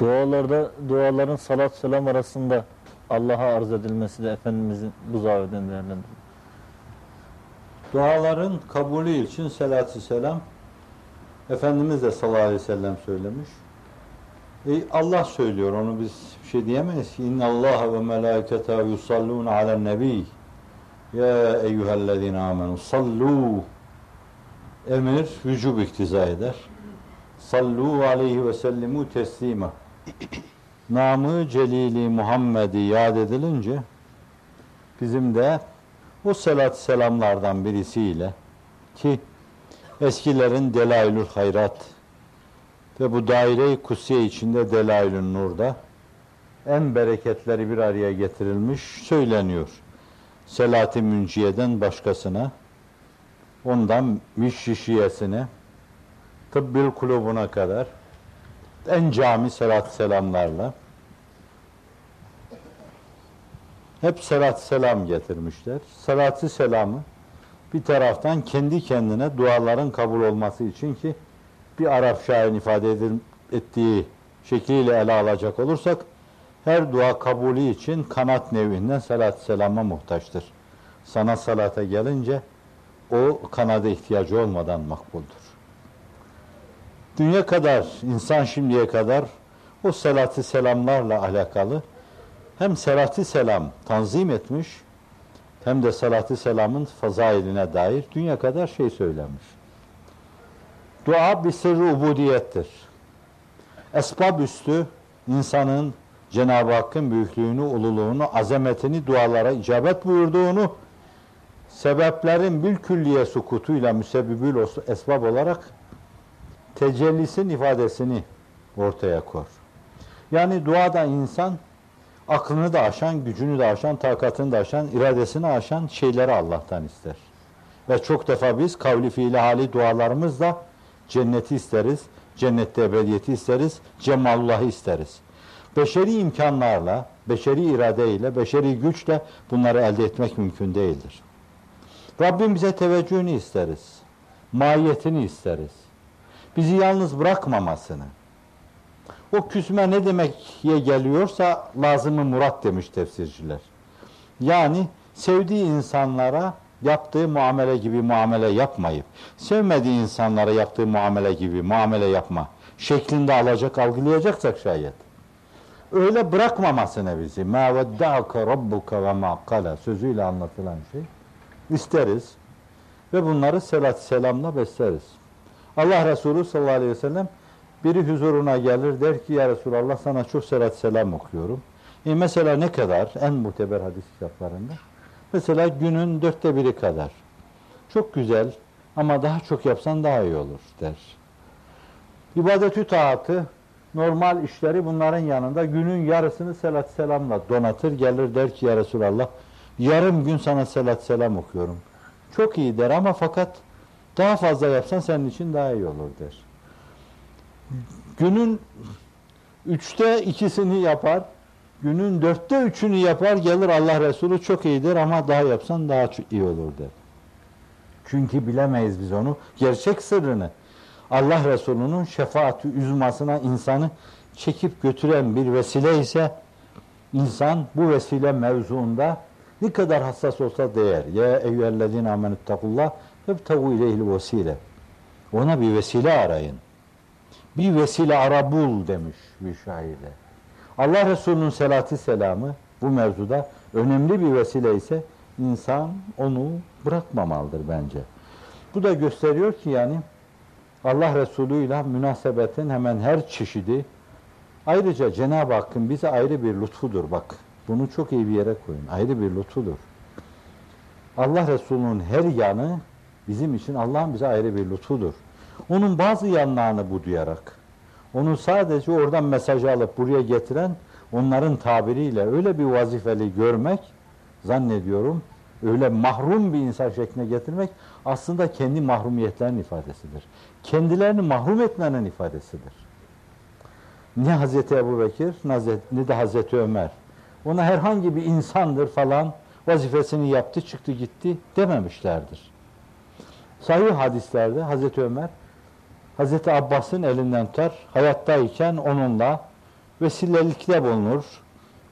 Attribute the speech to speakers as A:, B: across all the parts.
A: Dualarda, duaların salat selam arasında Allah'a arz edilmesi de Efendimizin bu zaveden değerlendirildi.
B: Duaların kabulü için selatü selam Efendimiz de sallallahu aleyhi ve sellem söylemiş. E, Allah söylüyor onu biz bir şey diyemeyiz ki İnna Allah ve melâikete yusallûne alen nebi Ya eyyühellezine amenu sallu Emir vücub iktiza eder. Sallu aleyhi ve sellimu teslima Namı Celili Muhammed'i yad edilince bizim de o selat selamlardan birisiyle ki eskilerin Delailül Hayrat ve bu daire-i kutsiye içinde Delailün Nur'da en bereketleri bir araya getirilmiş söyleniyor. Selat-ı Münciye'den başkasına, ondan Mişşişiyesine, Tıbbil Kulubuna kadar en cami selat selamlarla hep selat selam getirmişler. Salatı selamı bir taraftan kendi kendine duaların kabul olması için ki bir Arap şairin ifade edil, ettiği şekliyle ele alacak olursak her dua kabulü için kanat nevinden salat selama muhtaçtır. Sana salata gelince o kanada ihtiyacı olmadan makbuldür. Dünya kadar, insan şimdiye kadar o salatı selamlarla alakalı hem salatı selam tanzim etmiş hem de salatı selamın fazailine dair dünya kadar şey söylemiş. Dua bir sırrı ubudiyettir. Esbab üstü insanın Cenab-ı Hakk'ın büyüklüğünü, ululuğunu, azametini, dualara icabet buyurduğunu sebeplerin bil külliye sukutuyla müsebbibül esbab olarak tecellisin ifadesini ortaya kor. Yani duada insan aklını da aşan, gücünü de aşan, takatını da aşan, iradesini aşan şeyleri Allah'tan ister. Ve çok defa biz kavli fiili hali dualarımızla cenneti isteriz, cennette ebediyeti isteriz, cemalullahı isteriz. Beşeri imkanlarla, beşeri iradeyle, beşeri güçle bunları elde etmek mümkün değildir. Rabbim bize teveccühünü isteriz, mahiyetini isteriz Bizi yalnız bırakmamasını, o küsme ne demekye geliyorsa lazımı murat demiş tefsirciler. Yani sevdiği insanlara yaptığı muamele gibi muamele yapmayıp, sevmediği insanlara yaptığı muamele gibi muamele yapma şeklinde alacak, algılayacaksak şayet. Öyle bırakmamasını bizi. مَا وَدَّعَكَ رَبُّكَ وَمَا قَلَى sözüyle anlatılan şey. isteriz. Ve bunları selat selamla besleriz. Allah Resulü sallallahu aleyhi ve sellem biri huzuruna gelir der ki ya Resulallah sana çok selat selam okuyorum. E mesela ne kadar? En muteber hadis kitaplarında. Mesela günün dörtte biri kadar. Çok güzel ama daha çok yapsan daha iyi olur der. İbadetü taatı normal işleri bunların yanında günün yarısını selat selamla donatır gelir der ki ya Resulallah yarım gün sana selat selam okuyorum. Çok iyi der ama fakat daha fazla yapsan senin için daha iyi olur der. Günün üçte ikisini yapar, günün dörtte üçünü yapar, gelir Allah Resulü çok iyidir ama daha yapsan daha iyi olur der. Çünkü bilemeyiz biz onu, gerçek sırrını. Allah Resulü'nün şefaati üzmasına insanı çekip götüren bir vesile ise insan bu vesile mevzuunda ne kadar hassas olsa değer. Ya eyyühellezine amenüttakullah Febtagu ileyhil vesile. Ona bir vesile arayın. Bir vesile ara bul demiş bir şairde. Allah Resulü'nün selatı selamı bu mevzuda önemli bir vesile ise insan onu bırakmamalıdır bence. Bu da gösteriyor ki yani Allah Resulü ile münasebetin hemen her çeşidi ayrıca Cenab-ı Hakk'ın bize ayrı bir lütfudur bak. Bunu çok iyi bir yere koyun. Ayrı bir lütfudur. Allah Resulü'nün her yanı bizim için Allah'ın bize ayrı bir lütfudur. Onun bazı yanlarını bu duyarak, onu sadece oradan mesajı alıp buraya getiren onların tabiriyle öyle bir vazifeli görmek, zannediyorum, öyle mahrum bir insan şekline getirmek aslında kendi mahrumiyetlerinin ifadesidir. Kendilerini mahrum etmenin ifadesidir. Ne Hazreti Ebu Bekir ne de Hazreti Ömer. Ona herhangi bir insandır falan vazifesini yaptı çıktı gitti dememişlerdir. Sahih hadislerde Hazreti Ömer Hazreti Abbas'ın elinden tutar, hayattayken onunla vesilelikte bulunur.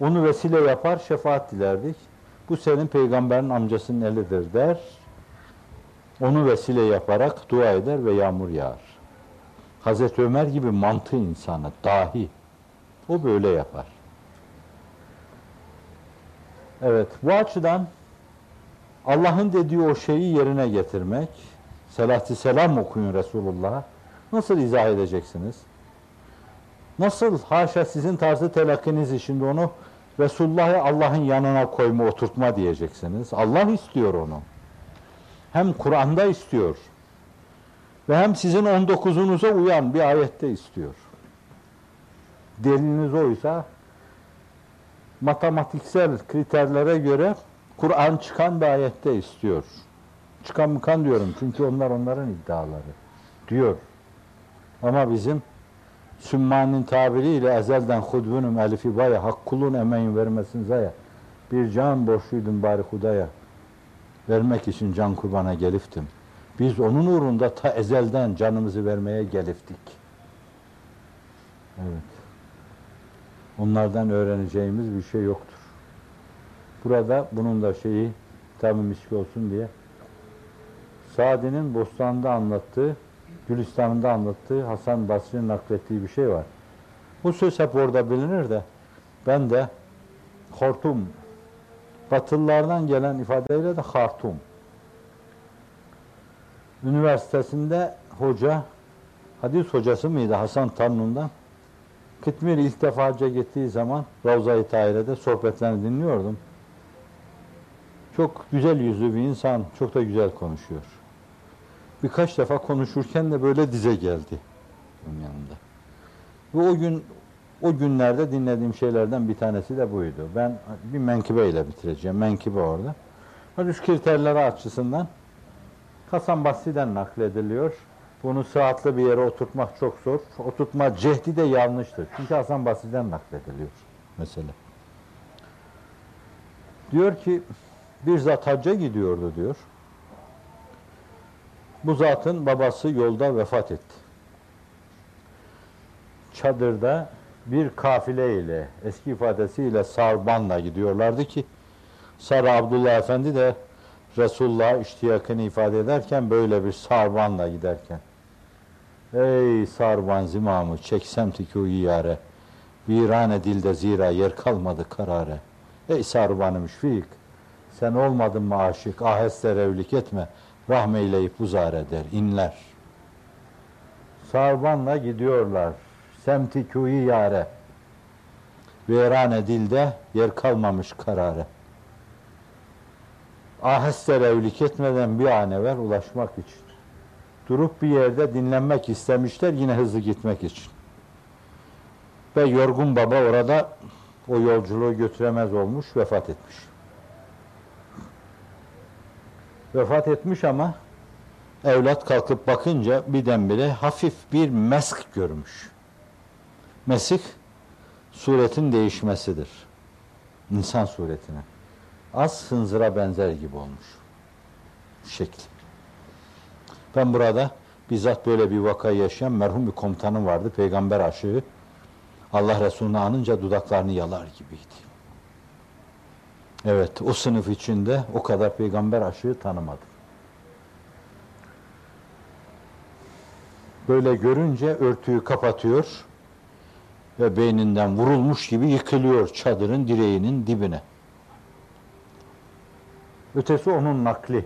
B: Onu vesile yapar, şefaat dilerdik. Bu senin peygamberin amcasının elidir der. Onu vesile yaparak dua eder ve yağmur yağar. Hazreti Ömer gibi mantı insanı, dahi. O böyle yapar. Evet, bu açıdan Allah'ın dediği o şeyi yerine getirmek, selatü selam okuyun Resulullah'a. Nasıl izah edeceksiniz? Nasıl haşa sizin tarzı telakkiniz şimdi onu Resulullah'ı Allah'ın yanına koyma, oturtma diyeceksiniz. Allah istiyor onu. Hem Kur'an'da istiyor. Ve hem sizin 19'unuza uyan bir ayette istiyor. Deliliniz oysa matematiksel kriterlere göre Kur'an çıkan bir ayette istiyor. Çıkan mıkan diyorum çünkü onlar onların iddiaları diyor. Ama bizim Sümman'ın tabiriyle ezelden hudbunum elifi baya hakkulun emeğin vermesin zaya. Bir can borçluydum bari hudaya. Vermek için can kurbana geliftim. Biz onun uğrunda ta ezelden canımızı vermeye geliftik. Evet. Onlardan öğreneceğimiz bir şey yoktur. Burada bunun da şeyi tabi miski olsun diye Sadi'nin Bostan'da anlattığı Gülistan'ında anlattığı Hasan Basri'nin naklettiği bir şey var. Bu söz hep orada bilinir de ben de Hortum Batılılardan gelen ifadeyle de Hartum Üniversitesinde hoca hadis hocası mıydı Hasan Tanrun'dan Kıtmir ilk defa hacca gittiği zaman Ravza-i Tahire'de sohbetlerini dinliyordum. Çok güzel yüzlü bir insan, çok da güzel konuşuyor birkaç defa konuşurken de böyle dize geldi onun yanında. Ve o gün o günlerde dinlediğim şeylerden bir tanesi de buydu. Ben bir menkıbe ile bitireceğim. Menkıbe orada. Hadis kriterleri açısından Hasan Basri'den naklediliyor. Bunu sıhhatli bir yere oturtmak çok zor. Oturtma cehdi de yanlıştır. Çünkü Hasan Basri'den naklediliyor mesela. Diyor ki bir zat hacca gidiyordu diyor. Bu zatın babası yolda vefat etti. Çadırda bir kafile ile eski ifadesiyle sarbanla gidiyorlardı ki Sarı Abdullah Efendi de Resulullah iştiyakını ifade ederken böyle bir sarbanla giderken Ey sarban zimamı çeksem tiki yare Virane dilde zira yer kalmadı karare Ey sarbanı müşfik sen olmadın mı aşık aheste revlik etme rahmeyleyip uzar eder, inler. Sarbanla gidiyorlar. Semti kuyu yare. Verane dilde yer kalmamış kararı. Aheste revlik etmeden bir an evvel ulaşmak için. Durup bir yerde dinlenmek istemişler yine hızlı gitmek için. Ve yorgun baba orada o yolculuğu götüremez olmuş, vefat etmiş. Vefat etmiş ama evlat kalkıp bakınca birdenbire hafif bir mesk görmüş. Mesih suretin değişmesidir. İnsan suretine. Az hınzıra benzer gibi olmuş. Şekli. Ben burada bizzat böyle bir vakayı yaşayan merhum bir komutanım vardı. Peygamber aşığı. Allah Resulü'nü anınca dudaklarını yalar gibiydi. Evet, o sınıf içinde o kadar peygamber aşığı tanımadım. Böyle görünce örtüyü kapatıyor ve beyninden vurulmuş gibi yıkılıyor çadırın direğinin dibine. Ötesi onun nakli.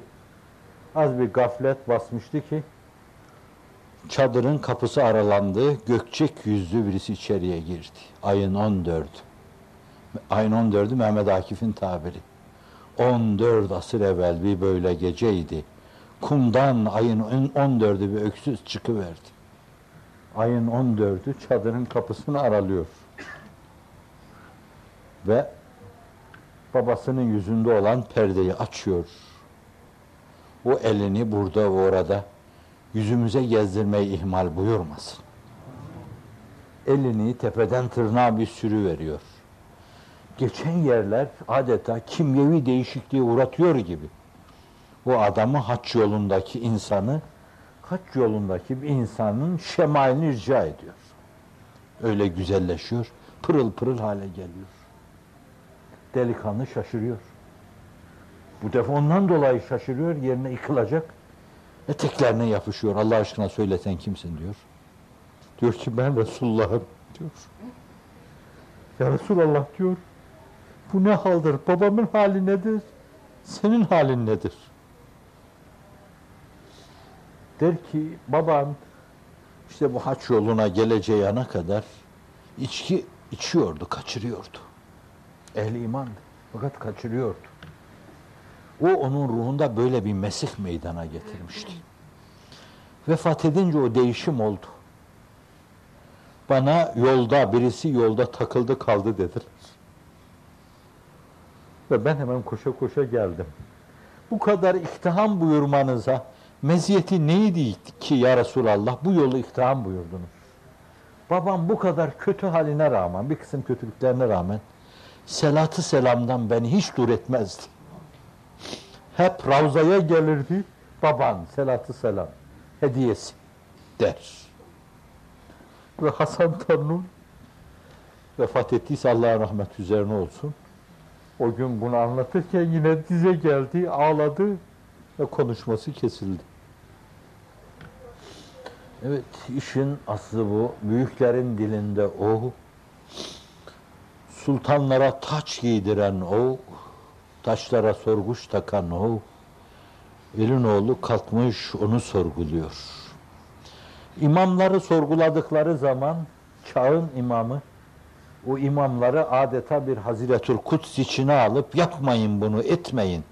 B: Az bir gaflet basmıştı ki çadırın kapısı aralandı, gökçek yüzlü birisi içeriye girdi. Ayın 14'ü. Ayın 14'ü Mehmet Akif'in tabiri. 14 asır evvel bir böyle geceydi. Kumdan ayın 14'ü bir öksüz çıkıverdi. Ayın 14'ü çadırın kapısını aralıyor. Ve babasının yüzünde olan perdeyi açıyor. O elini burada orada yüzümüze gezdirmeyi ihmal buyurmasın. Elini tepeden tırnağa bir sürü veriyor geçen yerler adeta kimyevi değişikliğe uğratıyor gibi. Bu adamı haç yolundaki insanı haç yolundaki bir insanın şemalini rica ediyor. Öyle güzelleşiyor. Pırıl pırıl hale geliyor. Delikanlı şaşırıyor. Bu defa ondan dolayı şaşırıyor. Yerine yıkılacak. Eteklerine yapışıyor. Allah aşkına söyle sen kimsin diyor. Diyor ki ben Resulullah'ım diyor. Ya Resulallah diyor. Bu ne haldir? Babamın hali nedir? Senin halin nedir? Der ki baban işte bu haç yoluna geleceği ana kadar içki içiyordu, kaçırıyordu. Ehli imandı. Fakat kaçırıyordu. O onun ruhunda böyle bir mesih meydana getirmişti. Vefat edince o değişim oldu. Bana yolda, birisi yolda takıldı kaldı dediler. Ve ben hemen koşa koşa geldim. Bu kadar iktiham buyurmanıza meziyeti neydi ki ya Resulallah bu yolu iktiham buyurdunuz? Babam bu kadar kötü haline rağmen, bir kısım kötülüklerine rağmen selatı selamdan beni hiç dur etmezdi. Hep Ravza'ya gelirdi, baban selatı selam hediyesi der. Ve Hasan Tanrı vefat ettiyse Allah'a rahmet üzerine olsun. O gün bunu anlatırken yine dize geldi, ağladı ve konuşması kesildi. Evet, işin aslı bu. Büyüklerin dilinde o. Sultanlara taç giydiren o. Taşlara sorguç takan o. Elin oğlu kalkmış onu sorguluyor. İmamları sorguladıkları zaman çağın imamı o imamları adeta bir Haziretül Kuds içine alıp yapmayın bunu, etmeyin.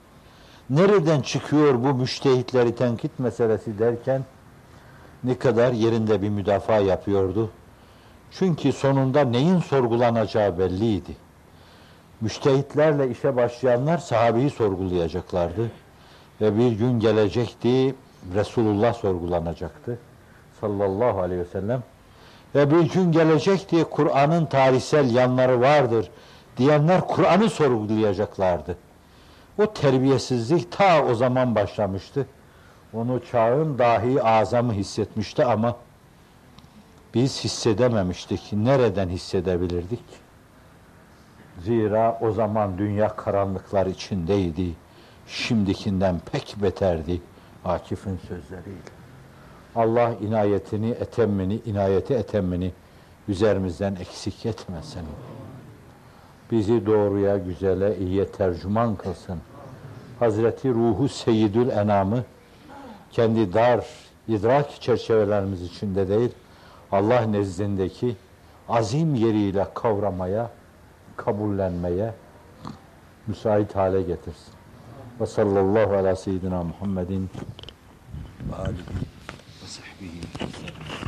B: Nereden çıkıyor bu müştehitleri tenkit meselesi derken ne kadar yerinde bir müdafaa yapıyordu. Çünkü sonunda neyin sorgulanacağı belliydi. Müştehitlerle işe başlayanlar sahabeyi sorgulayacaklardı. Ve bir gün gelecekti, Resulullah sorgulanacaktı. Sallallahu aleyhi ve sellem. Ve bir gün gelecekti, Kur'an'ın tarihsel yanları vardır diyenler Kur'an'ı sorgulayacaklardı. O terbiyesizlik ta o zaman başlamıştı. Onu çağın dahi azamı hissetmişti ama biz hissedememiştik. Nereden hissedebilirdik? Zira o zaman dünya karanlıklar içindeydi. Şimdikinden pek beterdi Akif'in sözleriyle. Allah inayetini, etemmini, inayeti etemmini üzerimizden eksik etmesin. Bizi doğruya, güzele, iyiye tercüman kılsın. Hazreti Ruhu Seyyidül Enam'ı kendi dar idrak çerçevelerimiz içinde değil, Allah nezdindeki azim yeriyle kavramaya, kabullenmeye müsait hale getirsin. Ve sallallahu ala seyyidina Muhammedin ve alihi ve sahbihi.